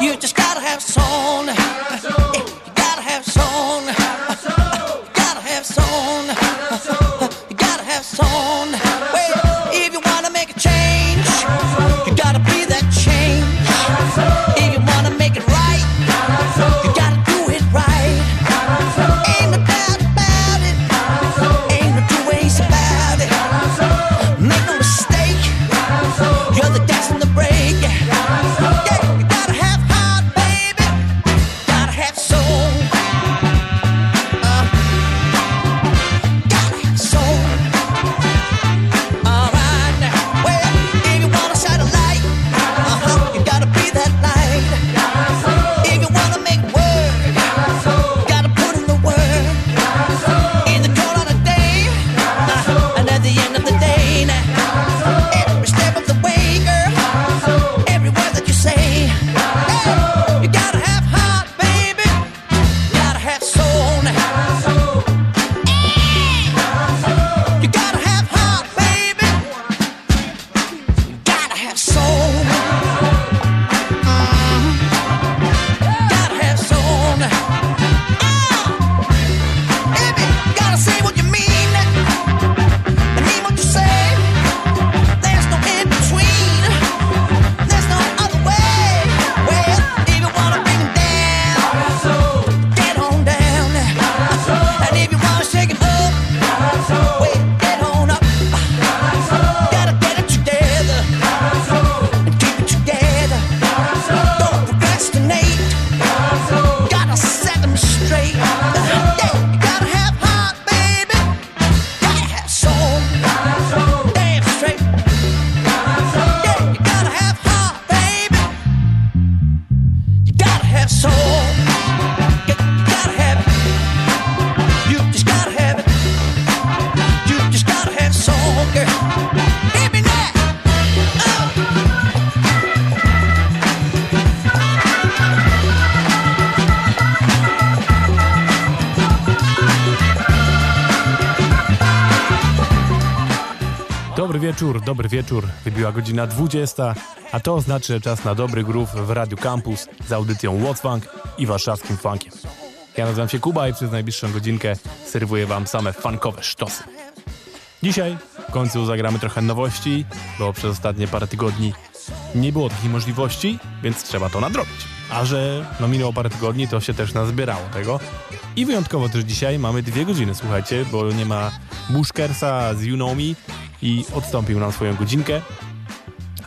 You just gotta have soul. Wieczór, dobry wieczór. Wybiła godzina 20, a to oznacza czas na dobry groove w Radiu Campus z audycją What's Funk i warszawskim funkiem. Ja nazywam się Kuba i przez najbliższą godzinkę serwuję wam same funkowe sztosy. Dzisiaj w końcu zagramy trochę nowości, bo przez ostatnie parę tygodni nie było takiej możliwości, więc trzeba to nadrobić. A że no minęło parę tygodni, to się też nazbierało tego. I wyjątkowo też dzisiaj mamy dwie godziny, słuchajcie, bo nie ma Bushkersa z You Know i odstąpił nam swoją godzinkę.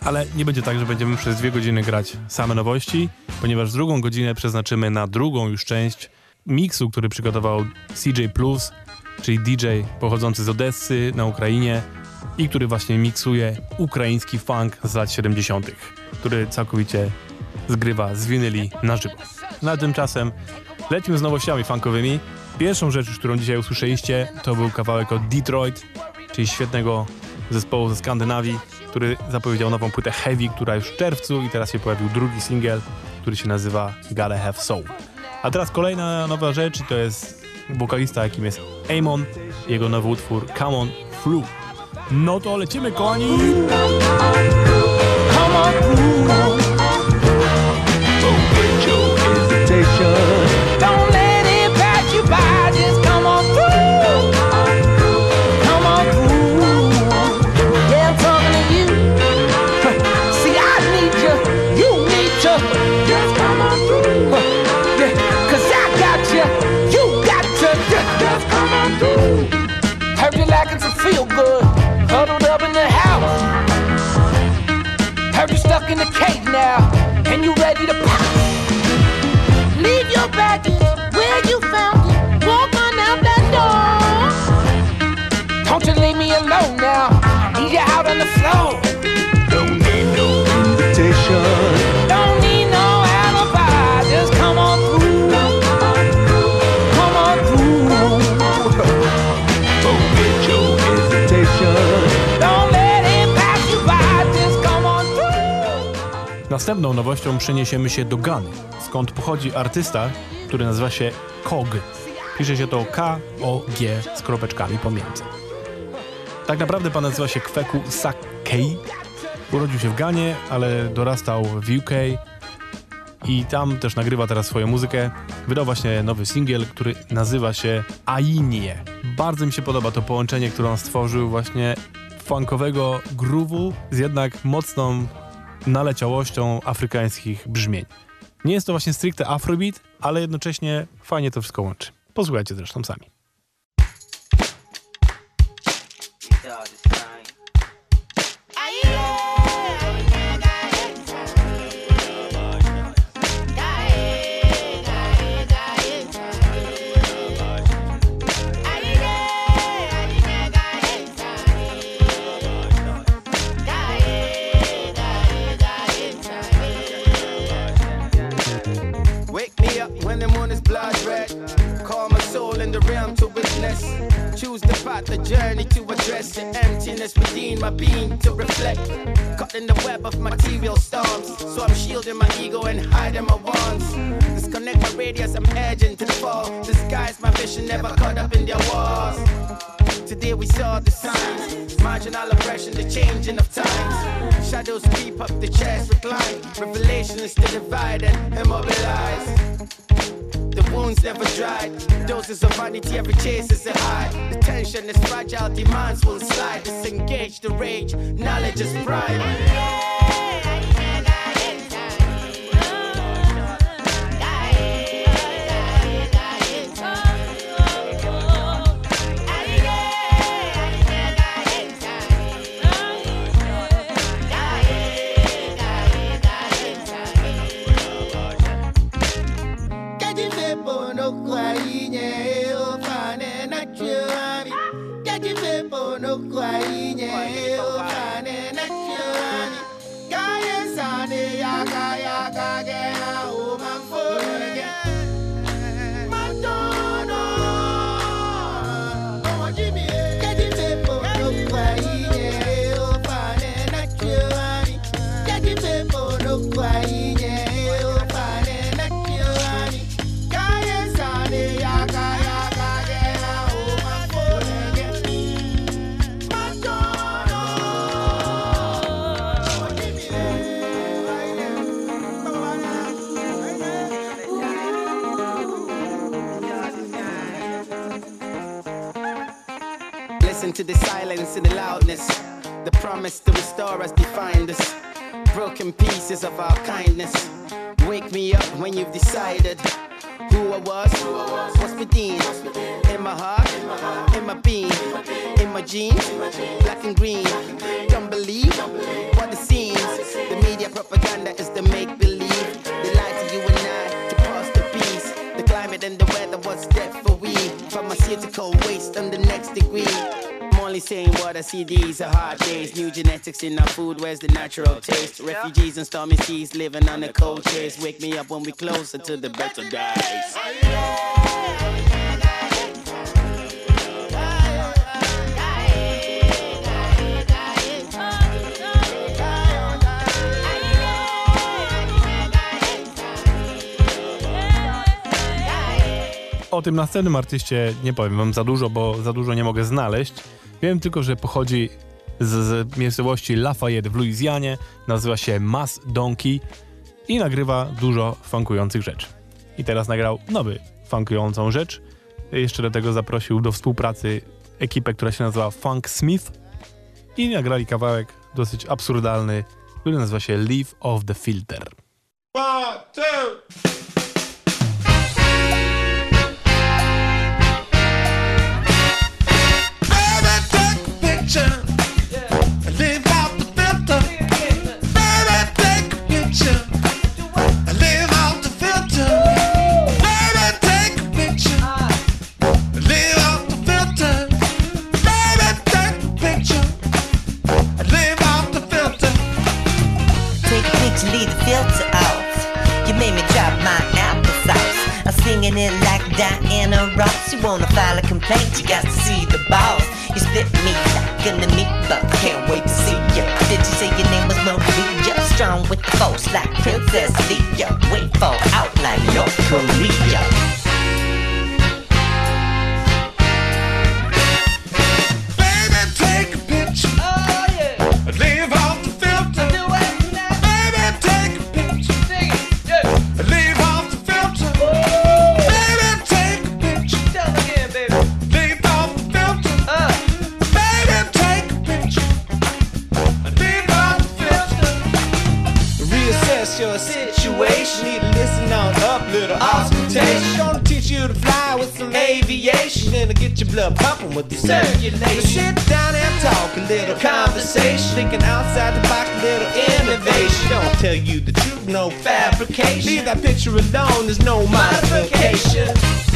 Ale nie będzie tak, że będziemy przez dwie godziny grać same nowości, ponieważ drugą godzinę przeznaczymy na drugą już część miksu, który przygotował CJ Plus, czyli DJ pochodzący z Odessy na Ukrainie i który właśnie miksuje ukraiński funk z lat 70., który całkowicie zgrywa z winyli na żywo. Na tymczasem lecimy z nowościami funkowymi. Pierwszą rzecz, którą dzisiaj usłyszeliście, to był kawałek od Detroit, czyli świetnego zespołu ze Skandynawii, który zapowiedział nową płytę Heavy, która już w czerwcu i teraz się pojawił drugi singiel, który się nazywa Gotta Have Soul. A teraz kolejna nowa rzecz to jest wokalista, jakim jest Amon, jego nowy utwór Come On Flu. No to lecimy, kochani! Come on through. Forget you ready to pounce. Leave your baggage where you found it. Walk on out that door. Don't you leave me alone now. Need you out on the floor. Następną nowością przeniesiemy się do Gany, skąd pochodzi artysta, który nazywa się Kog. Pisze się to K-O-G z kropeczkami pomiędzy. Tak naprawdę pan nazywa się Kweku Sakei. Urodził się w Ganie, ale dorastał w UK, i tam też nagrywa teraz swoją muzykę. Wydał właśnie nowy singiel, który nazywa się Ainie. Bardzo mi się podoba to połączenie, które on stworzył właśnie funkowego groove'u z jednak mocną naleciałością afrykańskich brzmień. Nie jest to właśnie stricte afrobeat, ale jednocześnie fajnie to wszystko łączy. Posłuchajcie zresztą sami. The path, the journey to address the emptiness within my being to reflect. Caught in the web of material storms, so I'm shielding my ego and hiding my wants. Disconnect my radius, I'm edging to the fall. Disguise my vision, never caught up in their walls. Today we saw the signs, marginal oppression, the changing of times. Shadows creep up the chest, recline. Revelation is to divide and immobilize. The wounds never dried. Doses of vanity, every chase is a high. The tension is fragile, demands will slide. Disengage the rage, knowledge is pride. kagena out. And the loudness. The promise to restore us defined us. Broken pieces of our kindness. Wake me up when you've decided who I was, who I was. what's within. In my heart, in my being, in my jeans, black and green. Don't believe what it seems. The media propaganda is the make believe. They lie to you and I to pass the peace. The climate and the weather, was that for we? Pharmaceutical waste on the next degree. Only saying what I see, these are hard days. New genetics in our food, where's the natural taste? Refugees and stormy seas living on cold chase. Wake me up when we closer to the better days. O tym następnym artyście nie powiem wam za dużo, bo za dużo nie mogę znaleźć. Wiem tylko, że pochodzi z, z miejscowości Lafayette w Luizjanie, nazywa się Mass Donkey i nagrywa dużo funkujących rzeczy. I teraz nagrał nowy funkującą rzecz. Jeszcze do tego zaprosił do współpracy ekipę, która się nazywa Funk Smith i nagrali kawałek dosyć absurdalny, który nazywa się Leave of the Filter. One, two. I'm singing it like Diana Ross. You wanna file a complaint, you got to see the boss. You spit me like an amoeba. Can't wait to see ya. Did you say your name was Maria? Strong with the force like Princess Leia. Wait for out like North Korea. Your situation? Need to listen on up, little auscultation. Gonna teach you to fly with some aviation. Gonna get your blood pumping with the circulation. Sit down and talk a little conversation. Thinking outside the box, a little innovation. Don't tell you the truth, no fabrication. Leave that picture alone, there's no modification.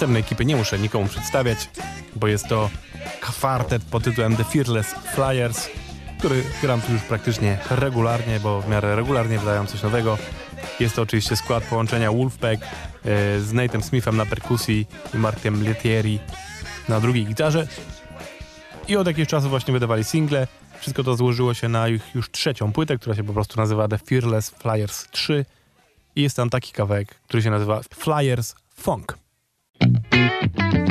Następnej ekipy nie muszę nikomu przedstawiać, bo jest to kwartet pod tytułem The Fearless Flyers, który gram tu już praktycznie regularnie, bo w miarę regularnie wydają coś nowego. Jest to oczywiście skład połączenia Wolfpack e, z Nate'em Smithem na perkusji i Markiem Letieri na drugiej gitarze. I od jakiegoś czasu właśnie wydawali single. Wszystko to złożyło się na ich już trzecią płytę, która się po prostu nazywa The Fearless Flyers 3. I jest tam taki kawałek, który się nazywa Flyers Funk. Thank you.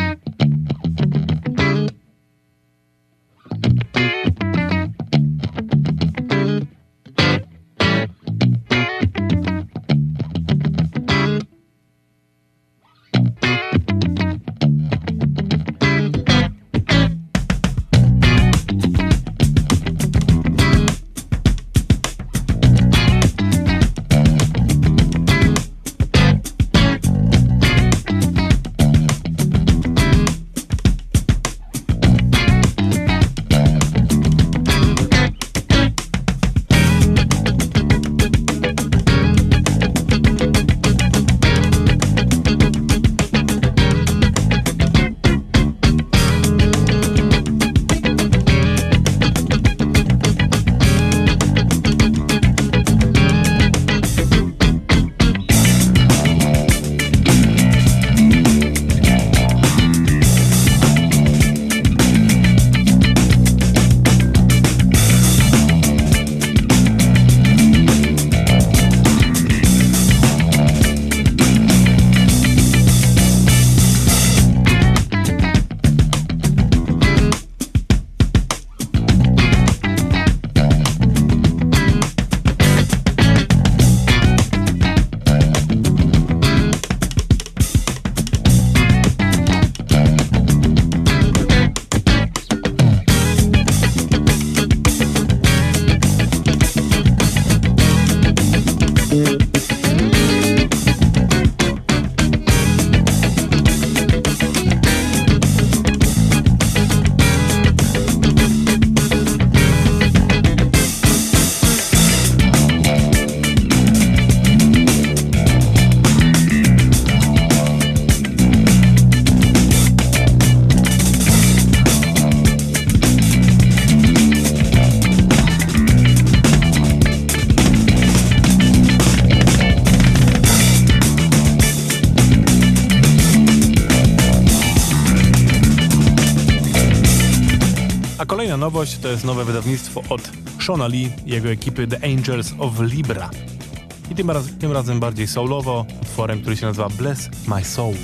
Nowość to jest nowe wydawnictwo od Shona Lee i jego ekipy The Angels of Libra. I tym, raz, tym razem bardziej soulowo, utworem, który się nazywa Bless My Soul.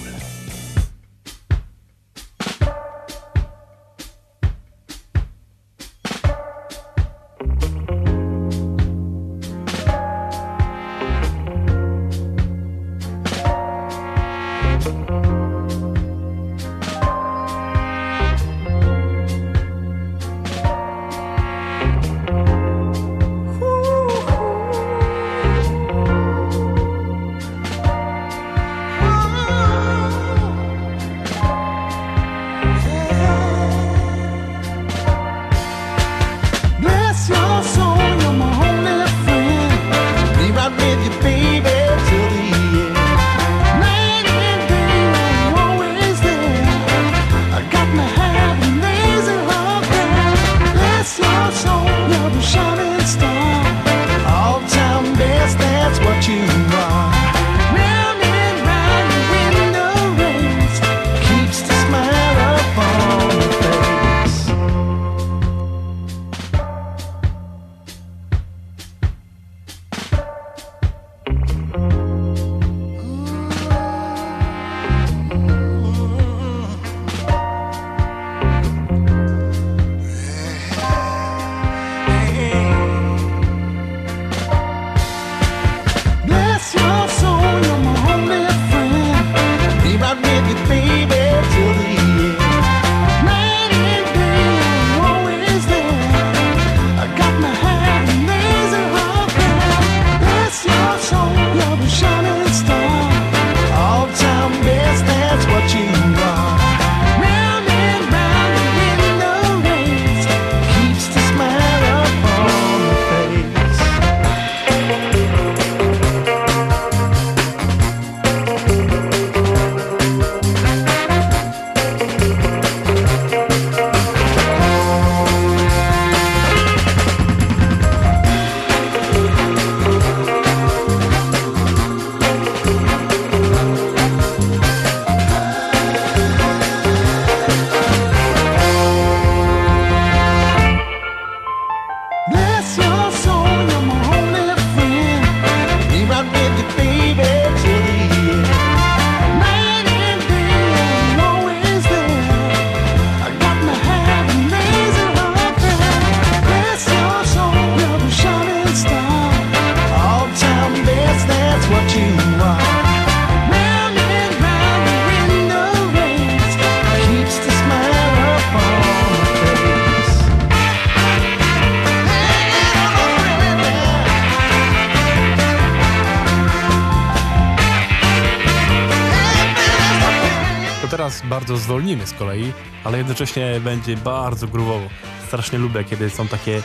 Bardzo zwolnimy z kolei, ale jednocześnie będzie bardzo gruwowo. Strasznie lubię, kiedy są takie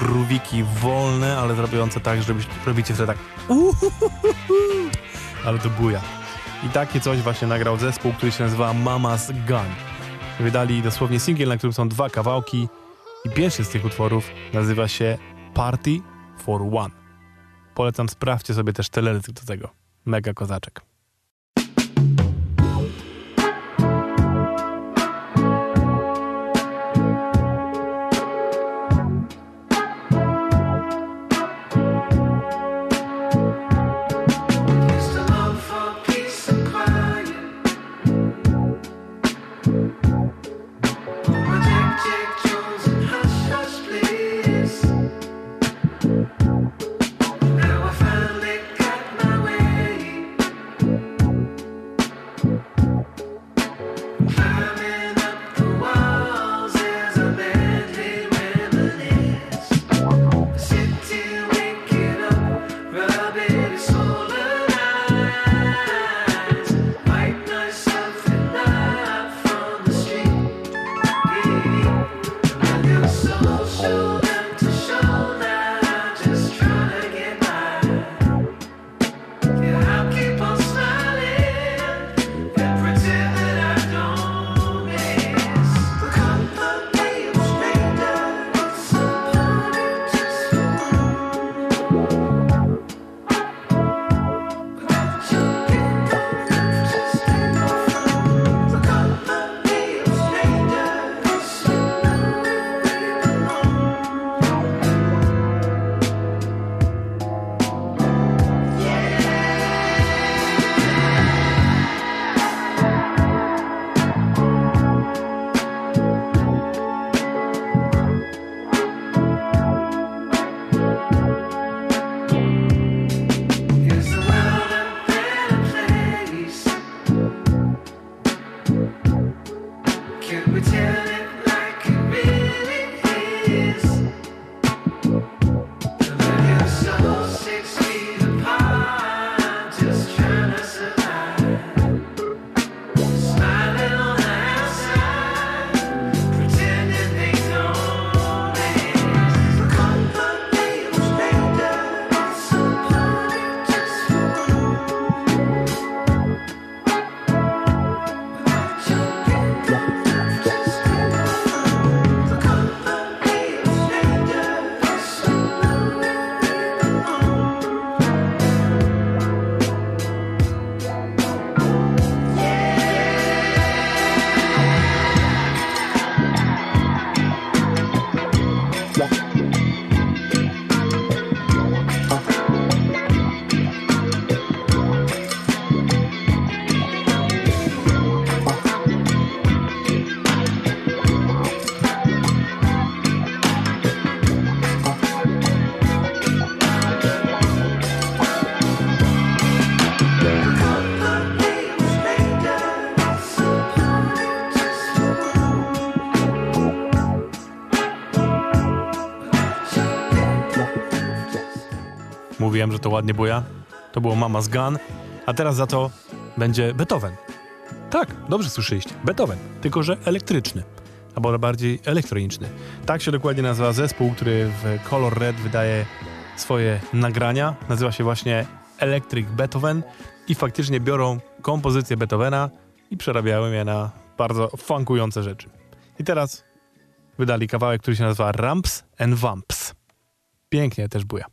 grówiki wolne, ale zrobiące tak, żeby robicie wtedy tak ale to buja. I takie coś właśnie nagrał zespół, który się nazywa Mama's Gun. Wydali dosłownie singiel, na którym są dwa kawałki i pierwszy z tych utworów nazywa się Party for One. Polecam, sprawdźcie sobie też teledysk do tego. Mega kozaczek. Mówiłem, że to ładnie buja. To było Mama's Gun. A teraz za to będzie Beethoven. Tak, dobrze słyszeliście. Beethoven, tylko że elektryczny. Albo bardziej elektroniczny. Tak się dokładnie nazywa zespół, który w Color Red wydaje swoje nagrania. Nazywa się właśnie Electric Beethoven i faktycznie biorą kompozycje Beethovena i przerabiają je na bardzo funkujące rzeczy. I teraz wydali kawałek, który się nazywa Ramps and Vamps. Pięknie też buja.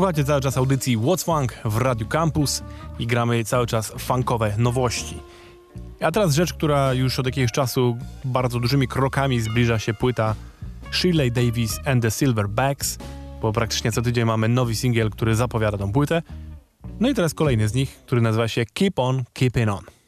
Słuchacie cały czas audycji What's Funk w Radiu Campus i gramy cały czas funkowe nowości. A teraz rzecz, która już od jakiegoś czasu bardzo dużymi krokami zbliża się płyta Shirley Davis and the Silverbacks, bo praktycznie co tydzień mamy nowy singiel, który zapowiada tą płytę. No i teraz kolejny z nich, który nazywa się Keep On Keeping On.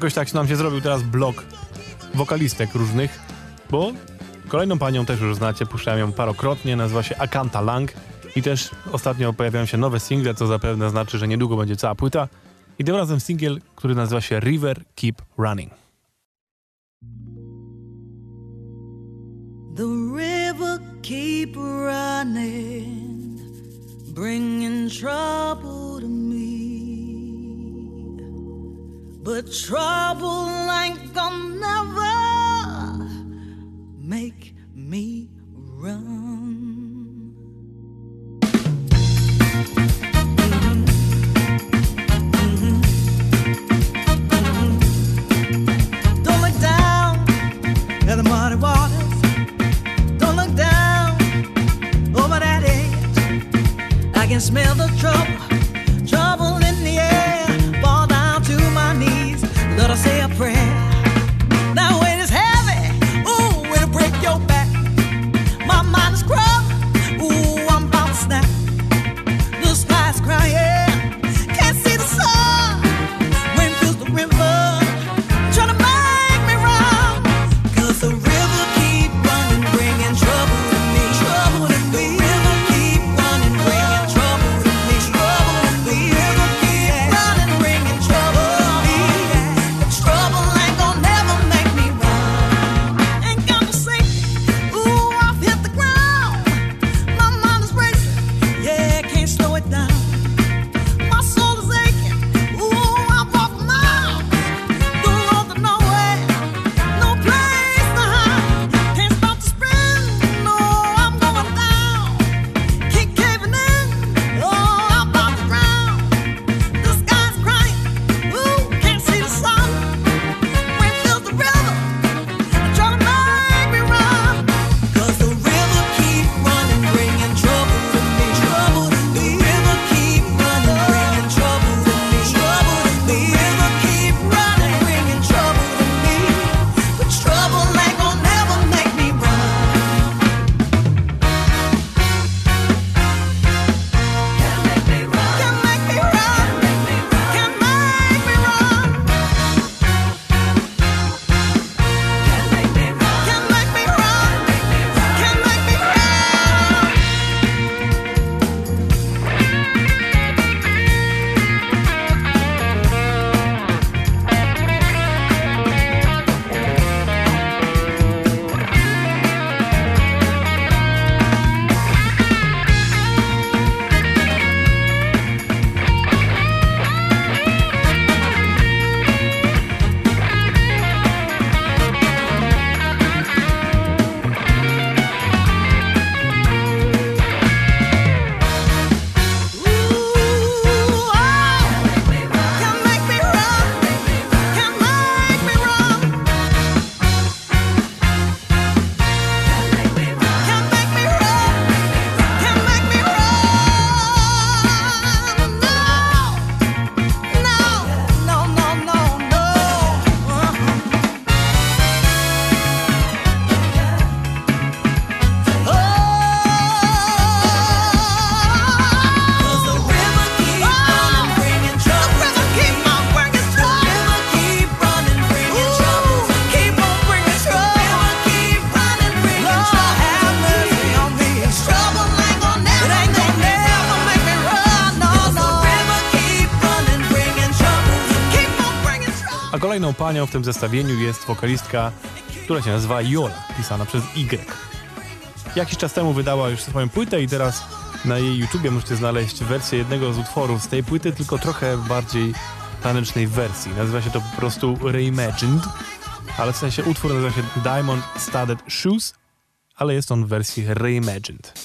jakoś tak nam się zrobił teraz blok wokalistek różnych, bo kolejną panią też już znacie, puszczałem ją parokrotnie, nazywa się Akanta Lang i też ostatnio pojawiają się nowe single, co zapewne znaczy, że niedługo będzie cała płyta i tym razem singiel, który nazywa się River Keep Running. The river keep running, bringing trouble But trouble ain't gonna never make me run. Don't look down at the muddy waters. Don't look down over that edge. I can smell the trouble. Kolejną panią w tym zestawieniu jest wokalistka, która się nazywa Jola, pisana przez Y. Jakiś czas temu wydała już swoją płytę i teraz na jej YouTubie możecie znaleźć wersję jednego z utworów z tej płyty, tylko trochę bardziej tanecznej wersji. Nazywa się to po prostu Reimagined, ale w sensie utwór nazywa się Diamond Studded Shoes, ale jest on w wersji Reimagined.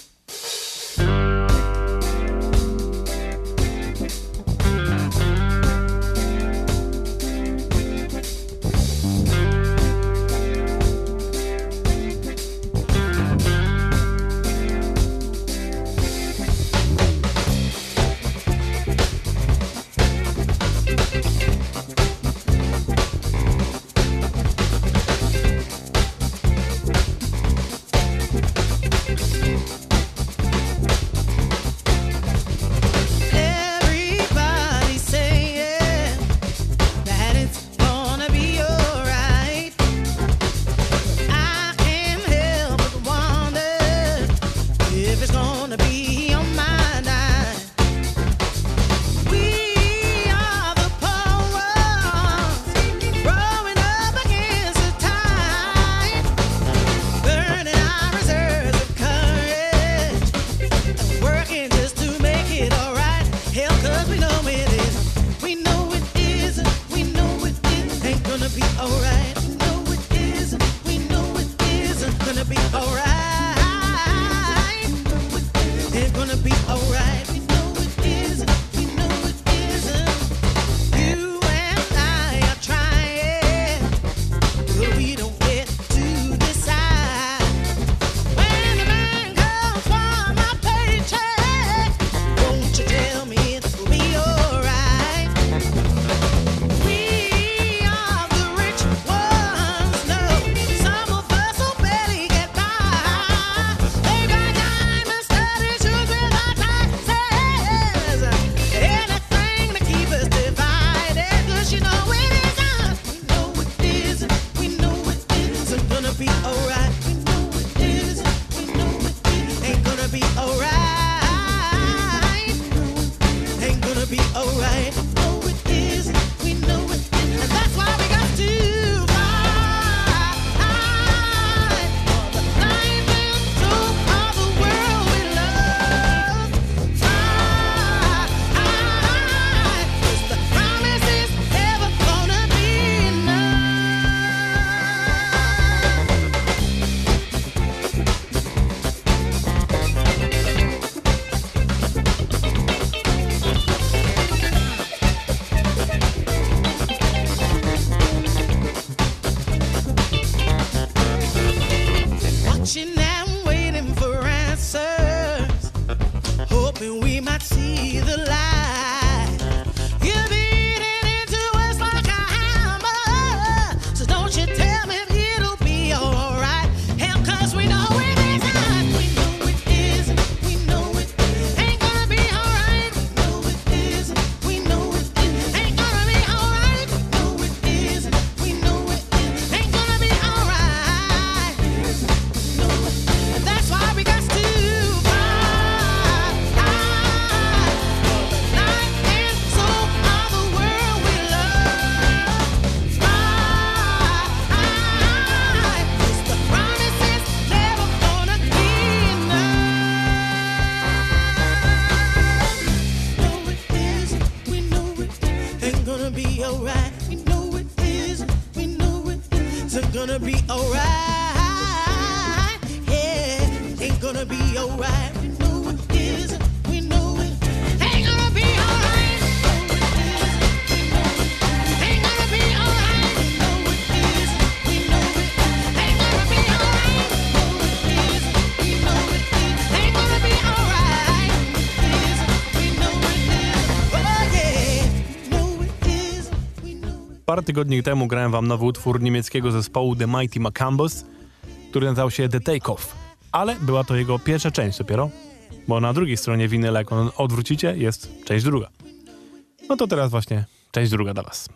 Parę tygodni temu grałem wam nowy utwór niemieckiego zespołu The Mighty Macambos, który nazywał się The Takeoff, ale była to jego pierwsza część dopiero, bo na drugiej stronie winyla, jak on odwrócicie, jest część druga. No to teraz właśnie część druga dla was.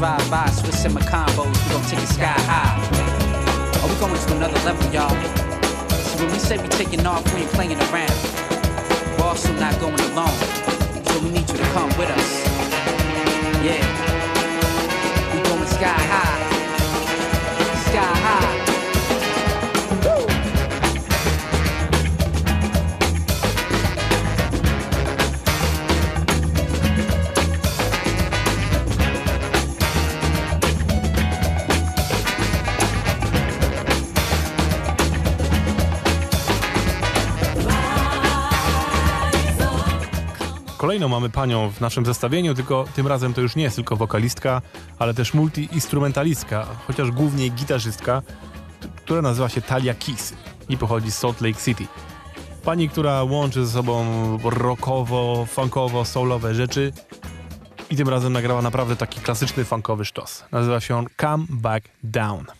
drive-by, switching my combos. We gon' take it sky high. Are we going to another level, y'all? So when we say we taking off, we ain't playing around. We're also not going alone, so we need you to come with us. Yeah. Kolejną mamy panią w naszym zestawieniu, tylko tym razem to już nie jest tylko wokalistka, ale też multi-instrumentalistka, chociaż głównie gitarzystka, która nazywa się Talia Kiss i pochodzi z Salt Lake City. Pani, która łączy ze sobą rockowo, funkowo, soulowe rzeczy i tym razem nagrała naprawdę taki klasyczny funkowy sztos. Nazywa się on Come Back Down.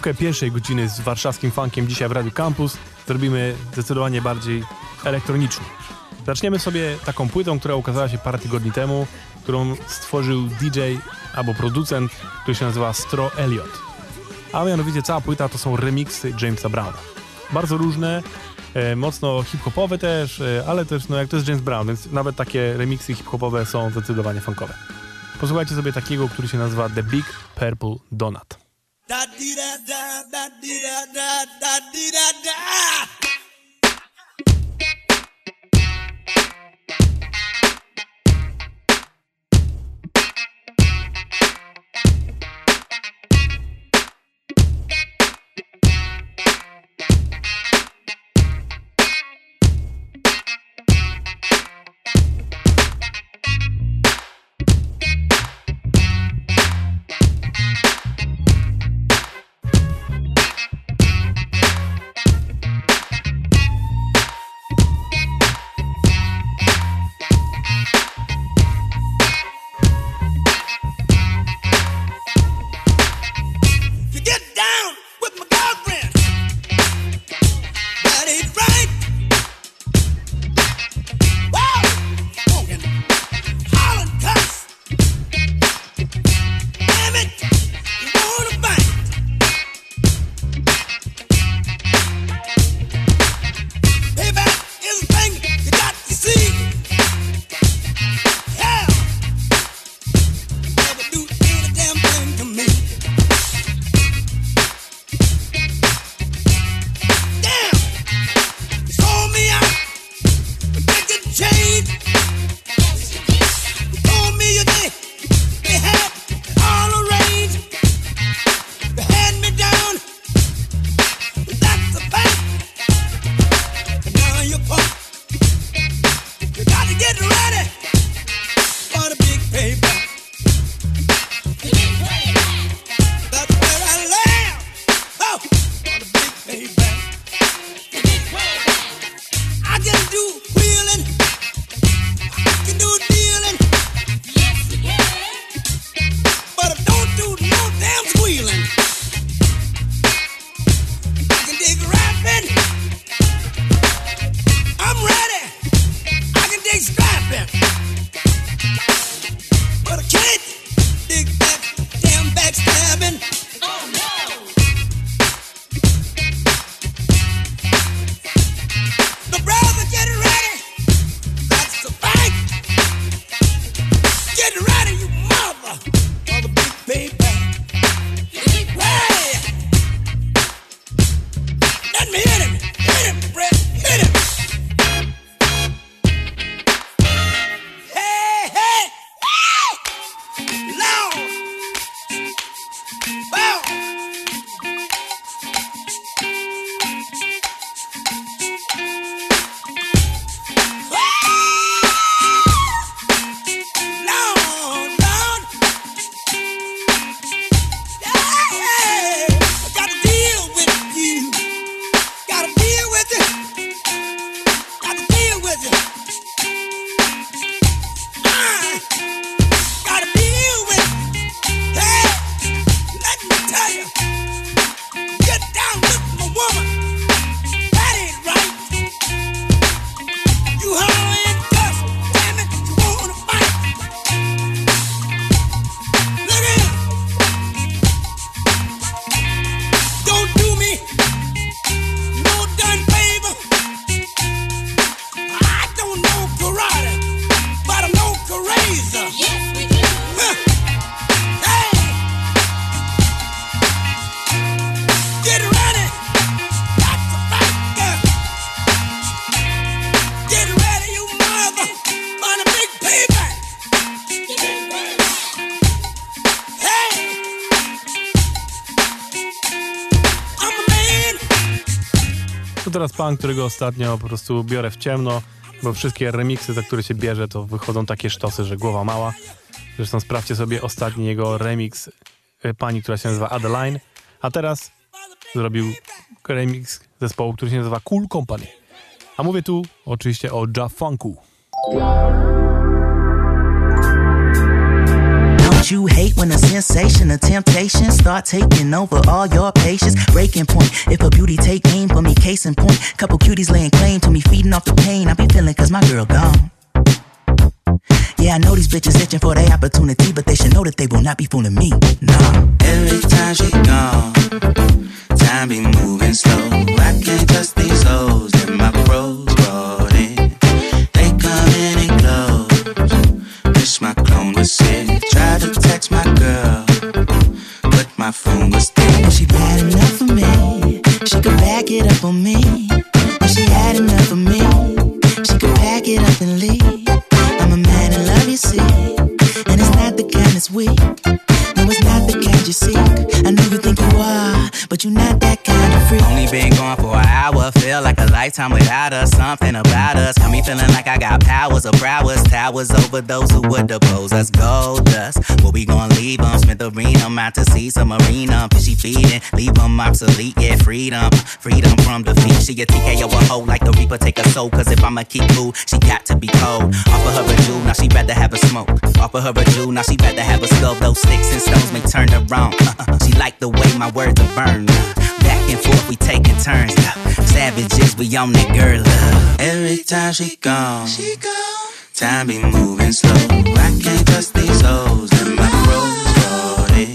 Końcówkę pierwszej godziny z warszawskim funkiem dzisiaj w Radiu Campus zrobimy zdecydowanie bardziej elektronicznie. Zaczniemy sobie taką płytą, która ukazała się parę tygodni temu, którą stworzył DJ albo producent, który się nazywa Stro Elliot. A mianowicie cała płyta to są remixy Jamesa Browna. Bardzo różne, e, mocno hip-hopowe też, e, ale też, no jak to jest James Brown, więc nawet takie remixy hip-hopowe są zdecydowanie funkowe. Posłuchajcie sobie takiego, który się nazywa The Big Purple Donut. Da dee da da da dee da da da dee da da. Ostatnio po prostu biorę w ciemno, bo wszystkie remixy, za które się bierze, to wychodzą takie sztosy, że głowa mała. Zresztą sprawdźcie sobie ostatni jego remix e, pani, która się nazywa Adeline. A teraz zrobił remix zespołu, który się nazywa Cool Company. A mówię tu oczywiście o Ja Funku. You hate when a sensation, a temptation start taking over all your patience. Breaking point, if a beauty take aim for me, case in point. Couple cuties laying claim to me, feeding off the pain. I be feeling cause my girl gone. Yeah, I know these bitches itching for their opportunity, but they should know that they will not be fooling me. Nah. Every time she gone, time be moving slow. I can't trust these hoes that my bros brought but my phone was dead. She bad enough for me. She could back it up on me. But she had enough for me. She could pack it up and leave. I'm a man in love, you see. And it's not the kind that's weak. No, it's not the kind you seek. I know you but you're not that kind of freak. Only been gone for an hour, feel like a lifetime without us. Something about us got me feeling like I got powers or prowess. Towers over those who would oppose us. Gold dust, where we gon' leave them? Smith Arena, out to see some arena. Fishy feeding, leave them obsolete. Yeah, freedom, freedom from defeat. She a TKO a hoe like the Reaper, take a soul. Cause if I'ma keep cool, she got to be cold. Offer her a jewel, now she rather have a smoke. Offer her a jewel, now she rather have a skull. Those sticks and stones may turn her wrong. she like the way my words are burned. Back and forth, we taking turns. Savages, we on that girl. love. Every time she gone, she gone. Time be moving slow. I can't trust these hoes that my bros brought in.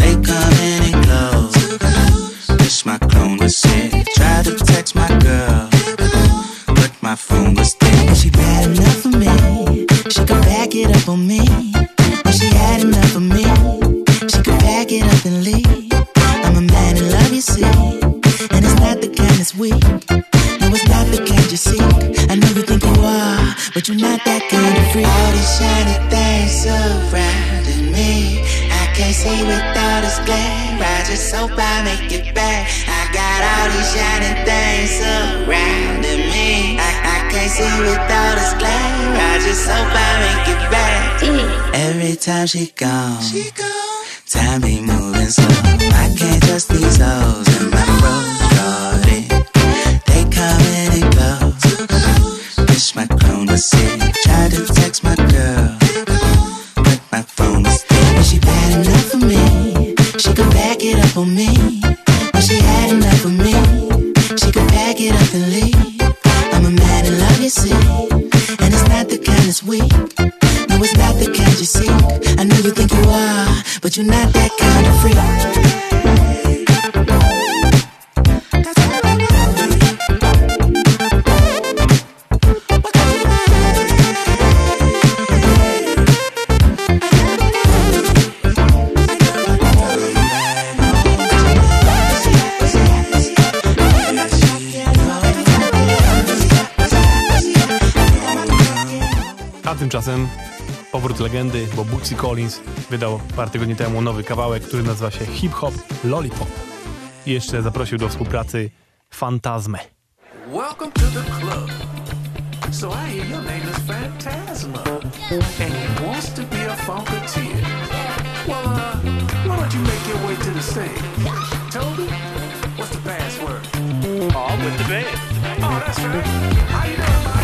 They come in and close. Wish my clone was sick. Tried to text my girl, but my phone was dead. But she bad enough for me. She could back it up on me. But she had enough of me. She could pack it up and leave. You see. And it's not the kind that's weak. No, it's not the kind you seek. I know you think you are, but you're not that kind of freak. All these shiny things surrounding me. I can't see without a glare. I just hope I make it back. I got all these shiny things surrounding me. I, I can't see without this glare. I just hope I make it back. Every time she gone, she gone. Time be moving slow. I can't trust these hoes and my brought. They come in and go. Wish my clone was sick. Tried to text my girl, but my phone was dead. But she bad enough for me. She could back it up on me. But she had enough of me. She could pack it up and leave. I'm a man in love, you see. And it's not the kind that's weak. No, it's not the kind you seek. I know you think you are, but you're not that kind of freak. A powrót legendy, bo Bootsy Collins wydał parę tygodni temu nowy kawałek, który nazywa się Hip Hop Lollipop. I jeszcze zaprosił do współpracy Fantazmę. Welcome to the club. So I hear your name is Phantasma, and he wants to be a funketeer. Well, uh, why don't you make your way to the stage? Toby, what's the password? Oh, I'm with the band. Oh, that's right. How you doing,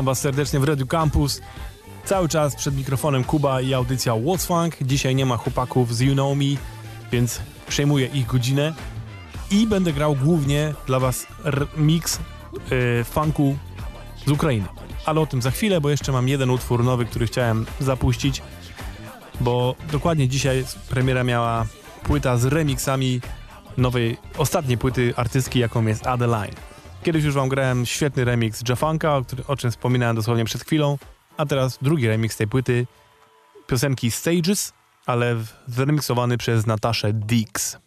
Witam Was serdecznie w Radio Campus. Cały czas przed mikrofonem Kuba i audycja What's Funk. Dzisiaj nie ma chłopaków z You Know Me, więc przejmuję ich godzinę i będę grał głównie dla Was mix yy, funku z Ukrainy. Ale o tym za chwilę, bo jeszcze mam jeden utwór nowy, który chciałem zapuścić, bo dokładnie dzisiaj premiera miała płyta z remixami nowej, ostatniej płyty artystki, jaką jest Adeline. Kiedyś już wam grałem świetny remix Jafanka, o, o czym wspominałem dosłownie przed chwilą, a teraz drugi remix tej płyty piosenki Stages, ale zremiksowany przez Nataszę Dix.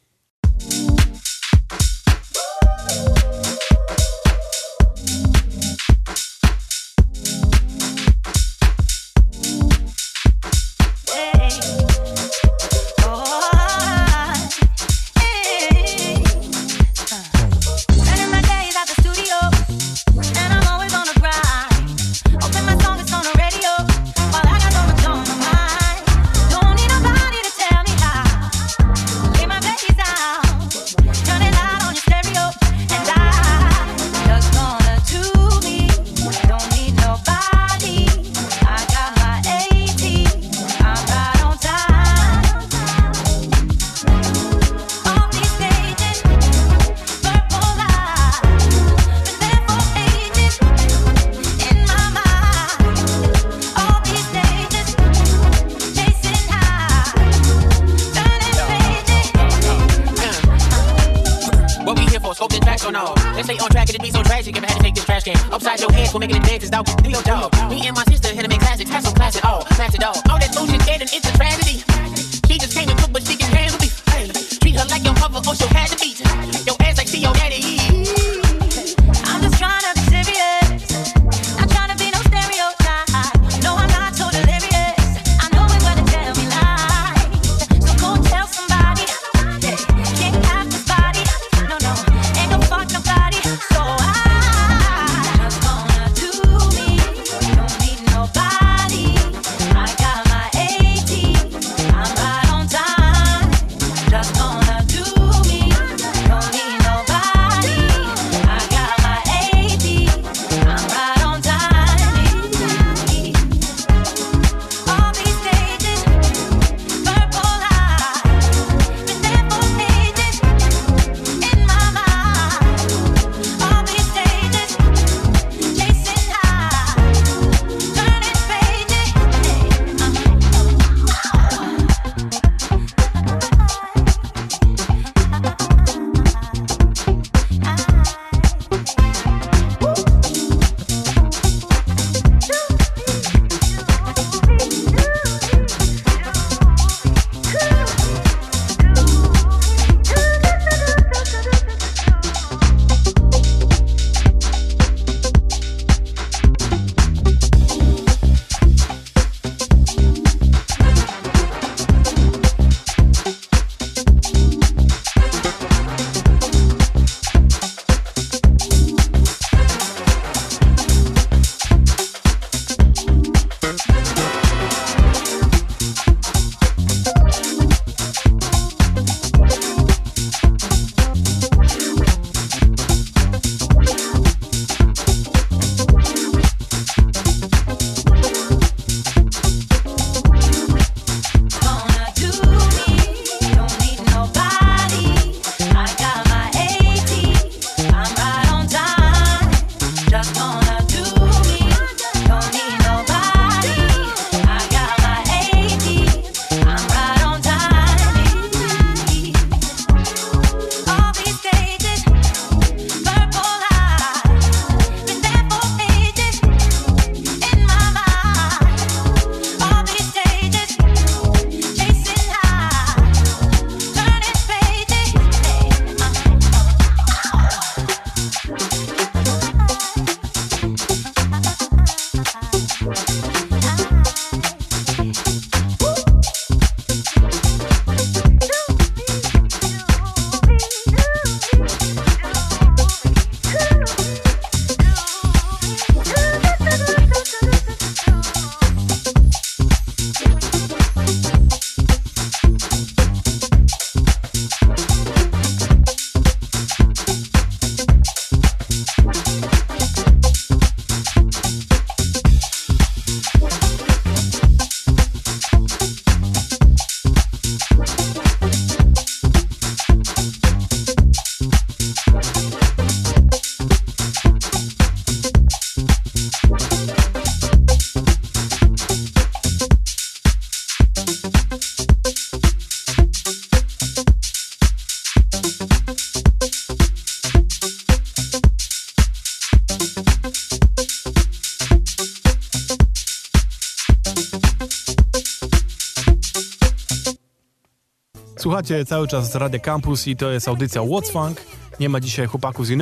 Słuchacie cały czas Radia Campus i to jest audycja What's Funk. Nie ma dzisiaj chłopaków z You.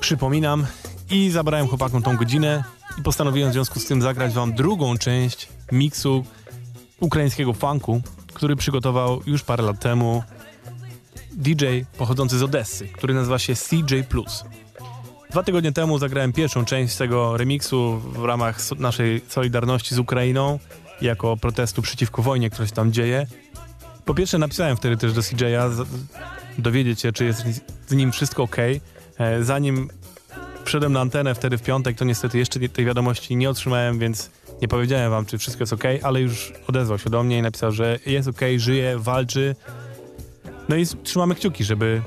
Przypominam. I zabrałem chłopakom tą godzinę i postanowiłem w związku z tym zagrać wam drugą część miksu ukraińskiego funku, który przygotował już parę lat temu DJ pochodzący z Odessy, który nazywa się CJ+. Dwa tygodnie temu zagrałem pierwszą część tego remiksu w ramach naszej solidarności z Ukrainą jako protestu przeciwko wojnie, która się tam dzieje. Po pierwsze napisałem wtedy też do CJ'a dowiedzieć się, czy jest z nim wszystko ok. E, Zanim wszedłem na antenę wtedy w piątek, to niestety jeszcze tej wiadomości nie otrzymałem, więc nie powiedziałem wam, czy wszystko jest ok, ale już odezwał się do mnie i napisał, że jest ok, żyje, walczy. No i trzymamy kciuki, żeby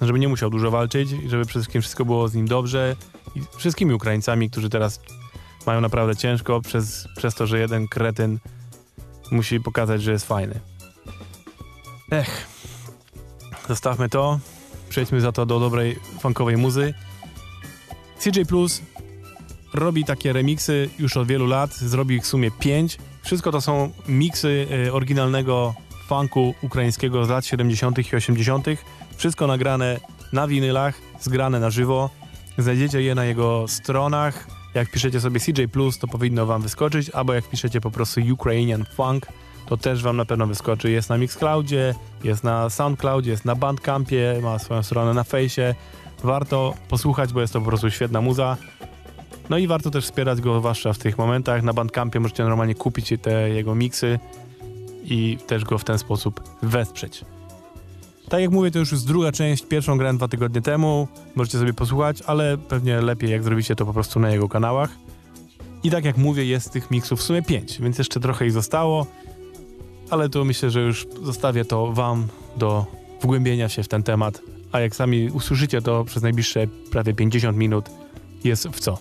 żeby nie musiał dużo walczyć, i żeby przede wszystkim wszystko było z nim dobrze i wszystkimi Ukraińcami, którzy teraz mają naprawdę ciężko przez, przez to, że jeden kretyn musi pokazać, że jest fajny. Ech. Zostawmy to. Przejdźmy za to do dobrej funkowej muzy. CJ Plus robi takie remiksy już od wielu lat. Zrobił ich w sumie pięć. Wszystko to są miksy y, oryginalnego funku ukraińskiego z lat 70. i 80. Wszystko nagrane na winylach, zgrane na żywo. Znajdziecie je na jego stronach. Jak piszecie sobie CJ to powinno wam wyskoczyć, albo jak piszecie po prostu Ukrainian Funk, to też wam na pewno wyskoczy. Jest na Mixcloudzie, jest na Soundcloudzie, jest na Bandcampie, ma swoją stronę na fejsie. Warto posłuchać, bo jest to po prostu świetna muza. No i warto też wspierać go, zwłaszcza w tych momentach. Na Bandcampie możecie normalnie kupić te jego miksy i też go w ten sposób wesprzeć. Tak jak mówię, to już jest druga część. Pierwszą grałem dwa tygodnie temu. Możecie sobie posłuchać, ale pewnie lepiej jak zrobicie to po prostu na jego kanałach. I tak jak mówię, jest tych miksów w sumie pięć, więc jeszcze trochę ich zostało. Ale to myślę, że już zostawię to wam do wgłębienia się w ten temat. A jak sami usłyszycie to przez najbliższe prawie 50 minut jest w co.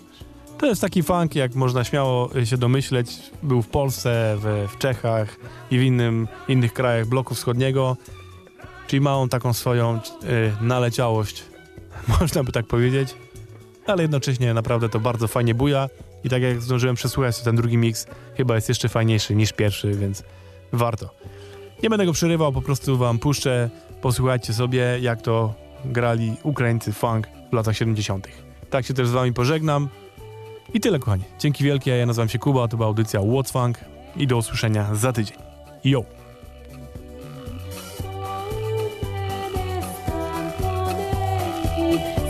To jest taki funk, jak można śmiało się domyśleć. Był w Polsce, w, w Czechach i w innym, innych krajach bloku wschodniego. Czyli ma on taką swoją y, naleciałość, można by tak powiedzieć. Ale jednocześnie naprawdę to bardzo fajnie buja. I tak jak zdążyłem przesłuchać, to ten drugi mix chyba jest jeszcze fajniejszy niż pierwszy, więc warto. Nie będę go przerywał, po prostu wam puszczę. Posłuchajcie sobie, jak to grali Ukraińcy funk w latach 70. Tak się też z wami pożegnam. I tyle, kochani. Dzięki wielkie, ja nazywam się Kuba, to była audycja What's Funk i do usłyszenia za tydzień. Yo! Bye.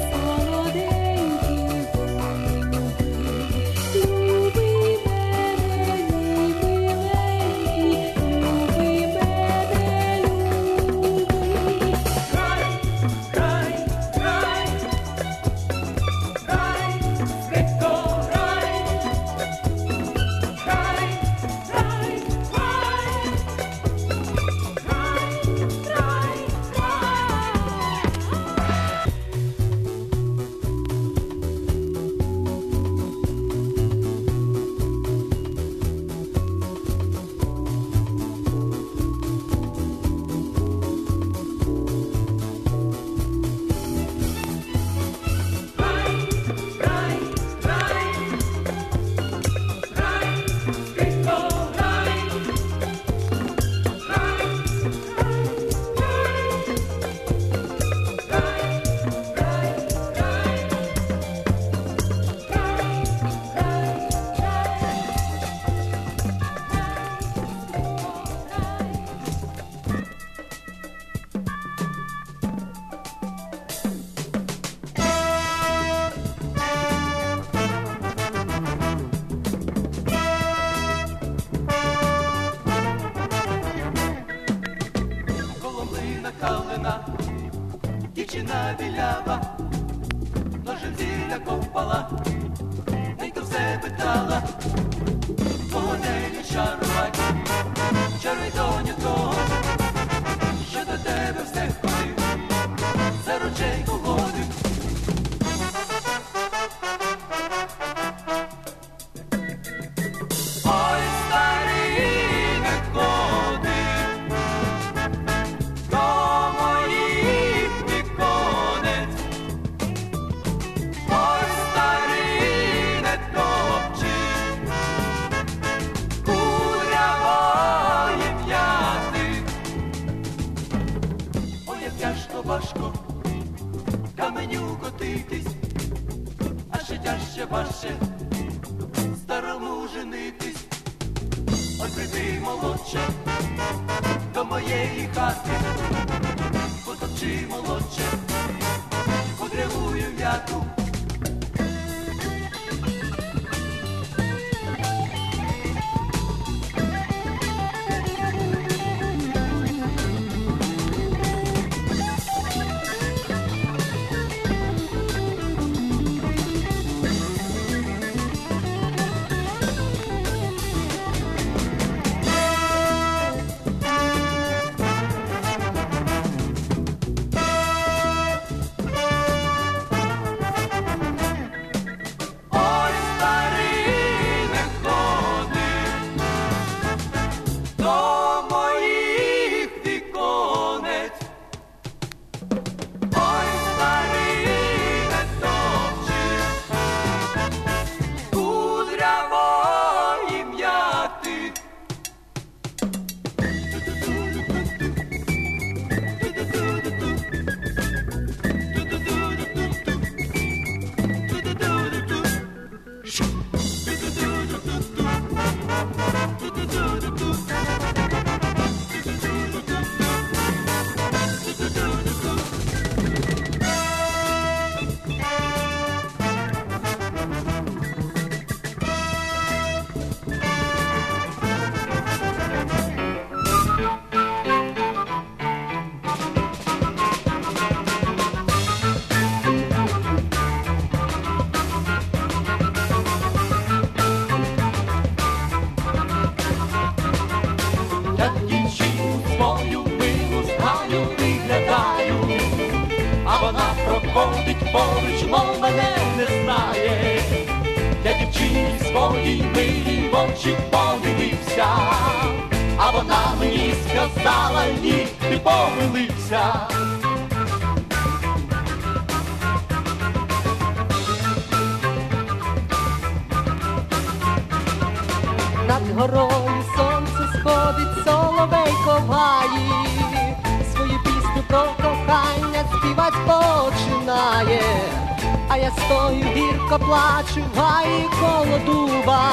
а я стою, гірко плачу, гаю коло дуба,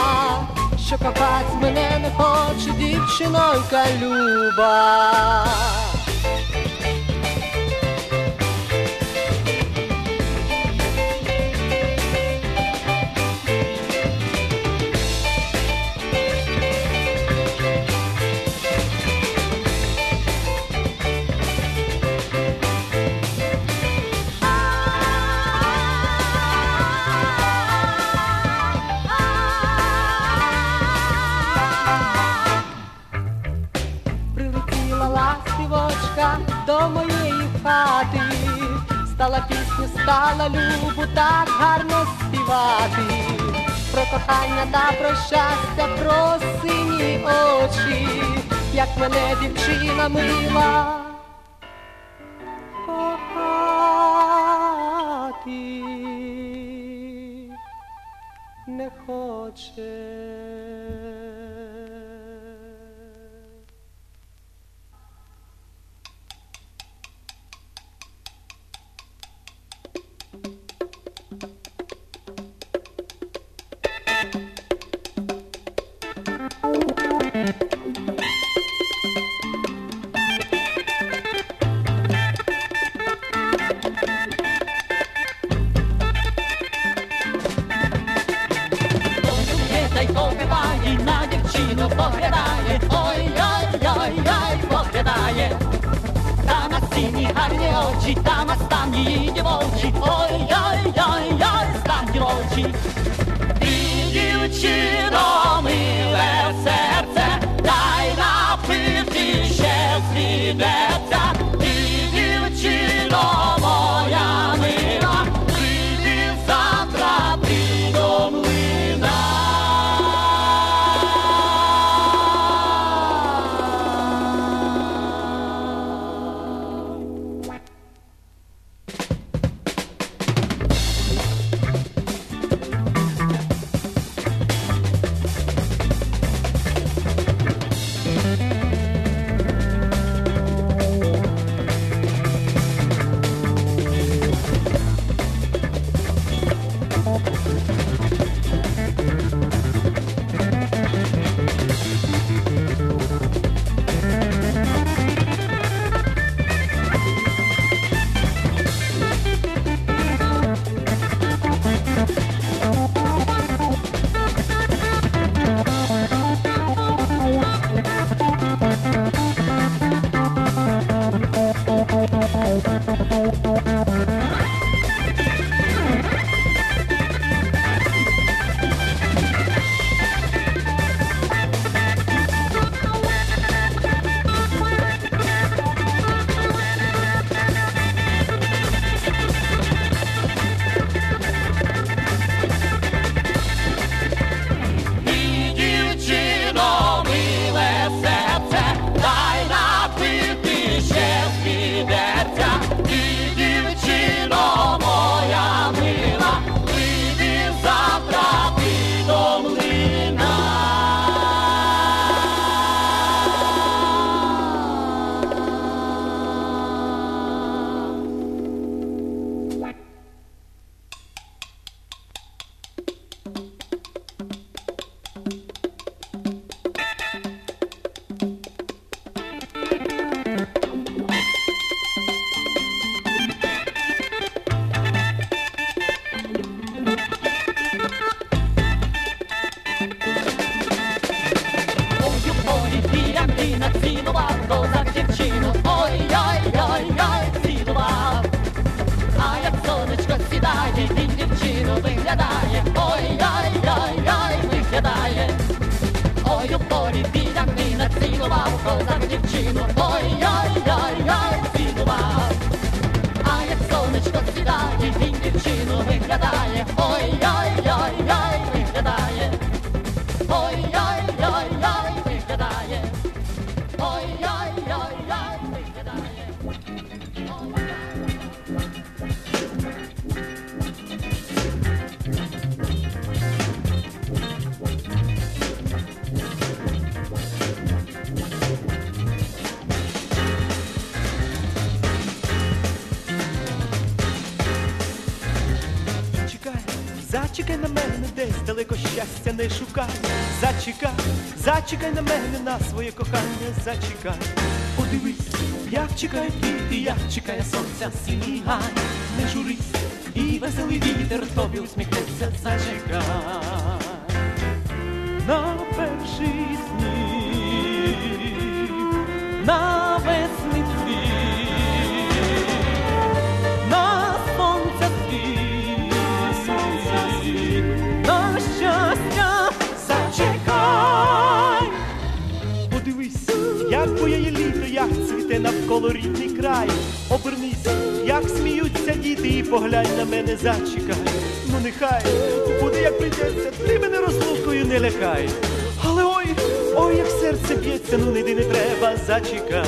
що копать мене не хоче дівчинонька люба. так гарно співати, про кохання та про щастя, про сині очі, як мене дівчина мила. Щастя не шукай. Зачекай, зачекай на мене на своє кохання, зачекай. Подивись, як чекає квіти, як чекає сонця синій гай. Не журись, і веселий вітер тобі усміхнеться, зачекай. Рідний край. Обернись, як сміються діти, і поглянь на мене, зачекай. Ну нехай буде, як прийдеться, ти мене розлукою не лякай. Але ой, ой, як серце б'ється, ну не йди, не треба, зачекай.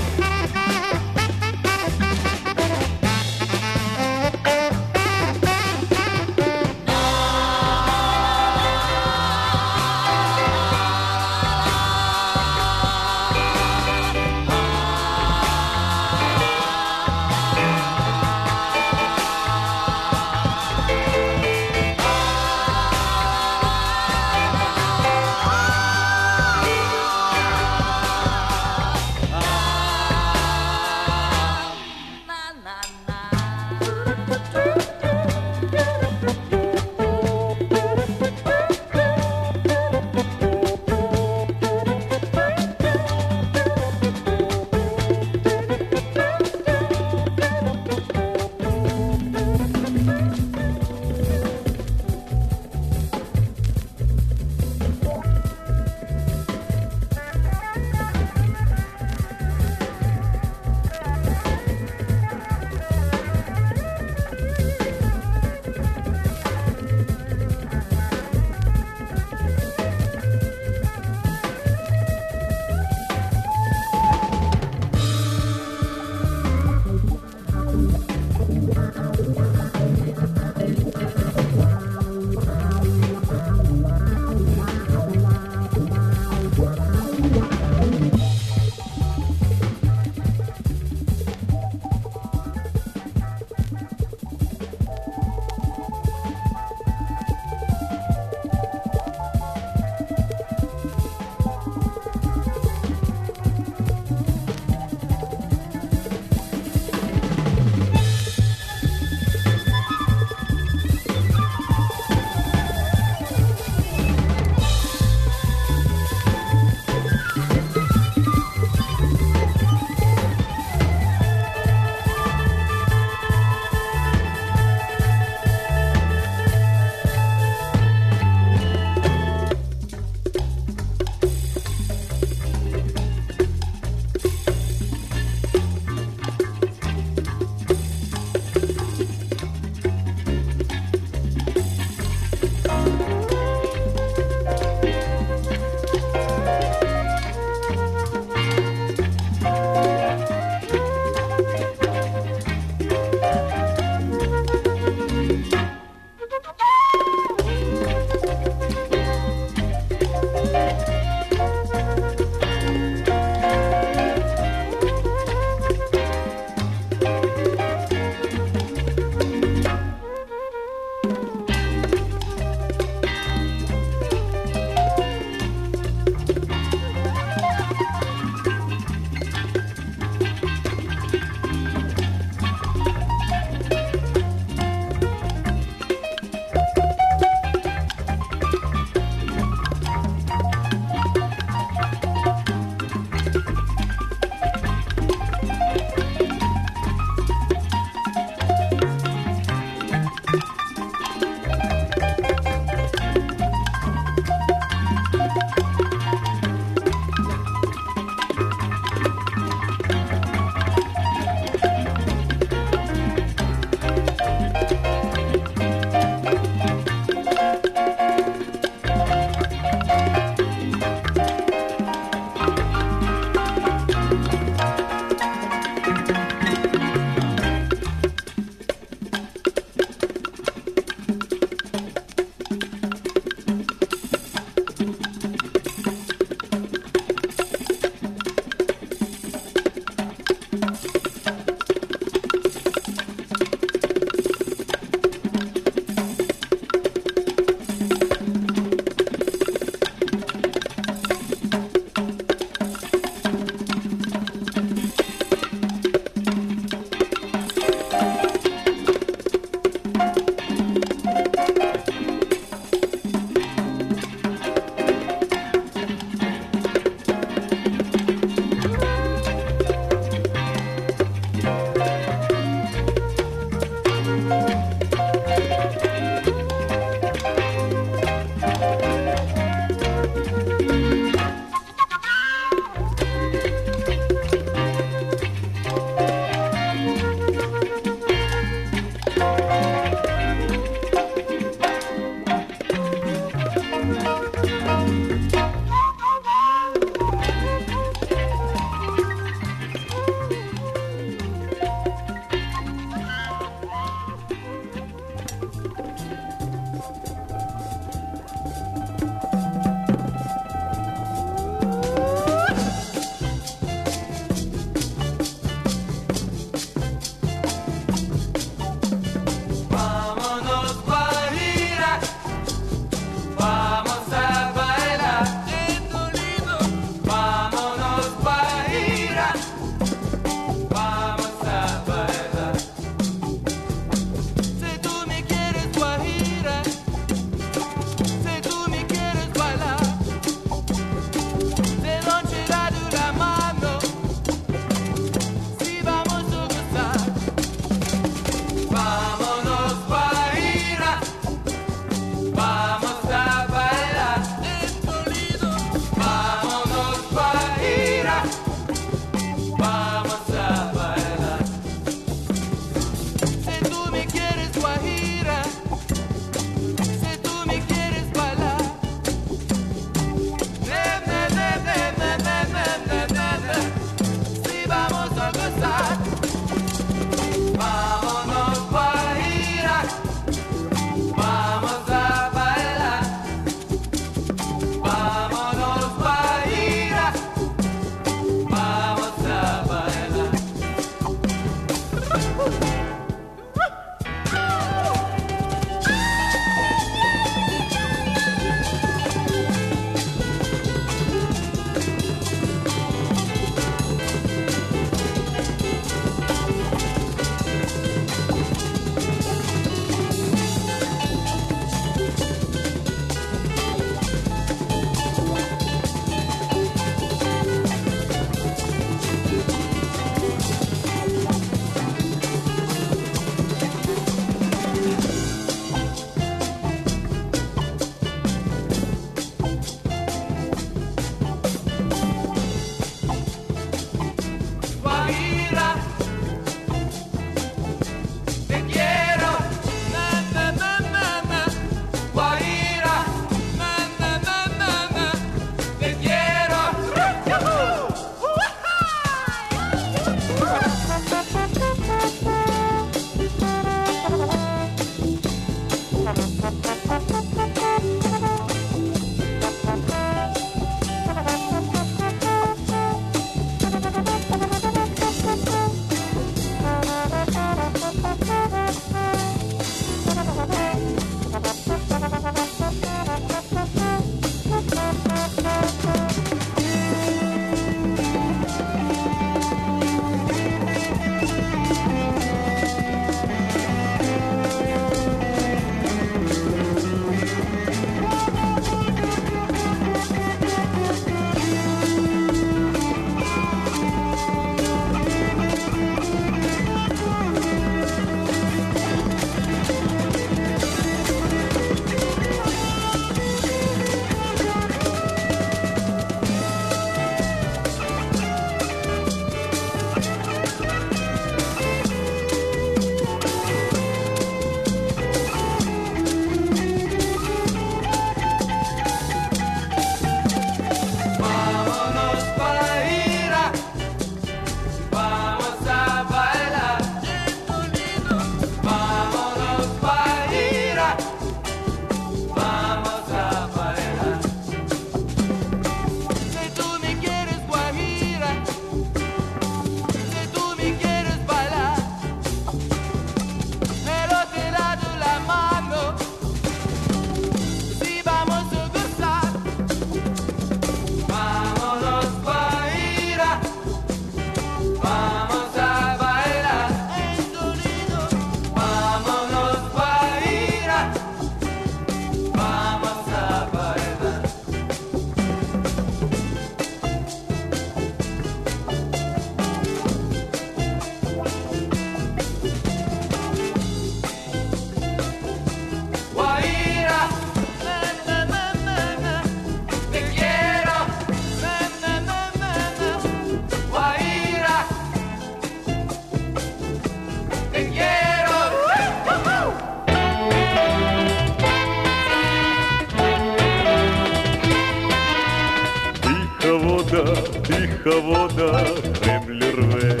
Тиха вода Кремль рве.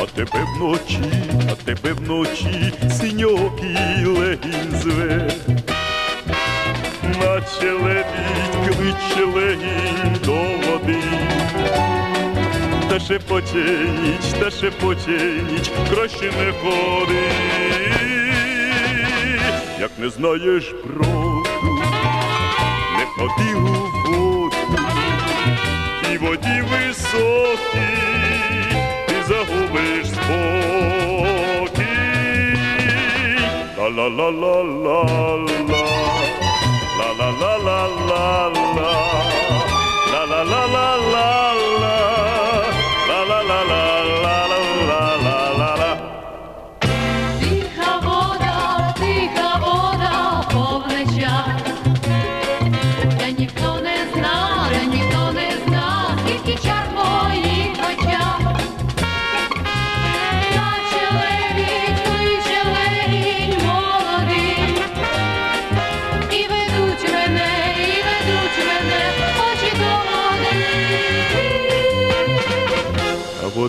А тебе вночі, а тебе вночі синьокий легінь зве. Наче лебідь кличе легінь до води. Та шепоче ніч, та шепоче ніч, краще не ходи. Як не знаєш броду, не ходи у воду, і воді високій ти загубиш спокій. Ла-ла-ла-ла-ла-ла, ла-ла-ла-ла-ла-ла, ла-ла-ла-ла-ла-ла, ла-ла-ла-ла-ла-ла-ла-ла.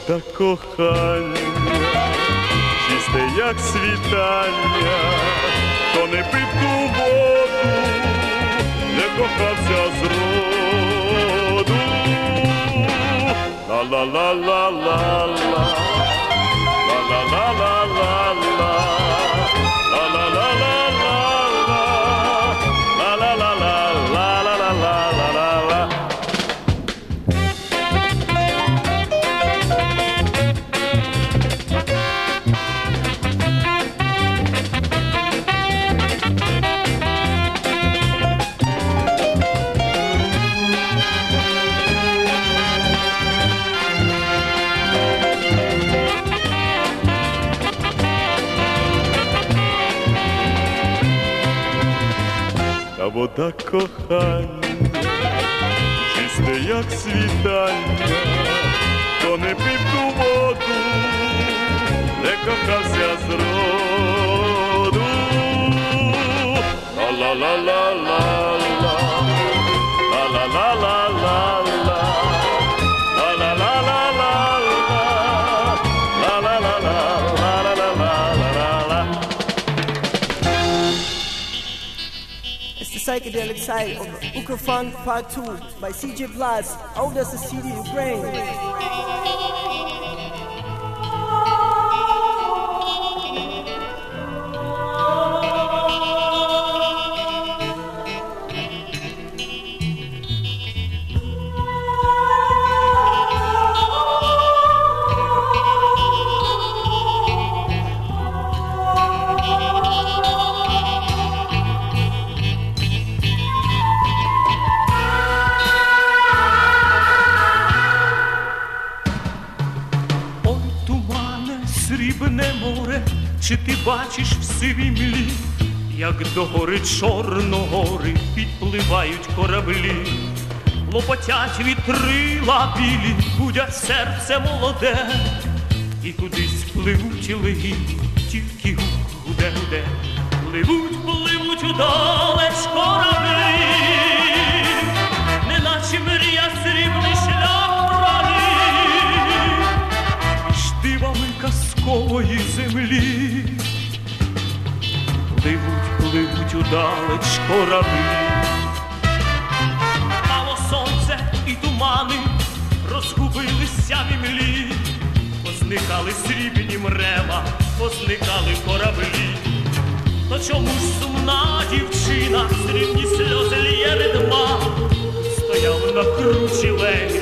А вода кохання, чисте, як світання, то не пив ту воду, не кохався зроду. Ла-ла-ла-ла-ла-ла, ла-ла-ла-ла-ла-ла, ла-ла-ла-ла-ла-ла, вода кохання, чисте, як світання, хто не пив ту воду, не кохався зроду. Ла-ла-ла-ла-ла-ла, psychedelic side of Ukafunk Part 2 by CJ Blas, out as the CD Ukraine. Бачиш в сивій млі, як до гори Чорногори підпливають кораблі, лопотять вітрила білі, будять серце молоде, і кудись пливуть легіні, тільки гуде гуде, пливуть, пливуть удалеч удалеч кораблі. Мало сонце і тумани розгубилися в імлі. Позникали срібні мрева, позникали кораблі. То чому ж сумна дівчина, срібні сльози лє редма, стояв на кручі легі,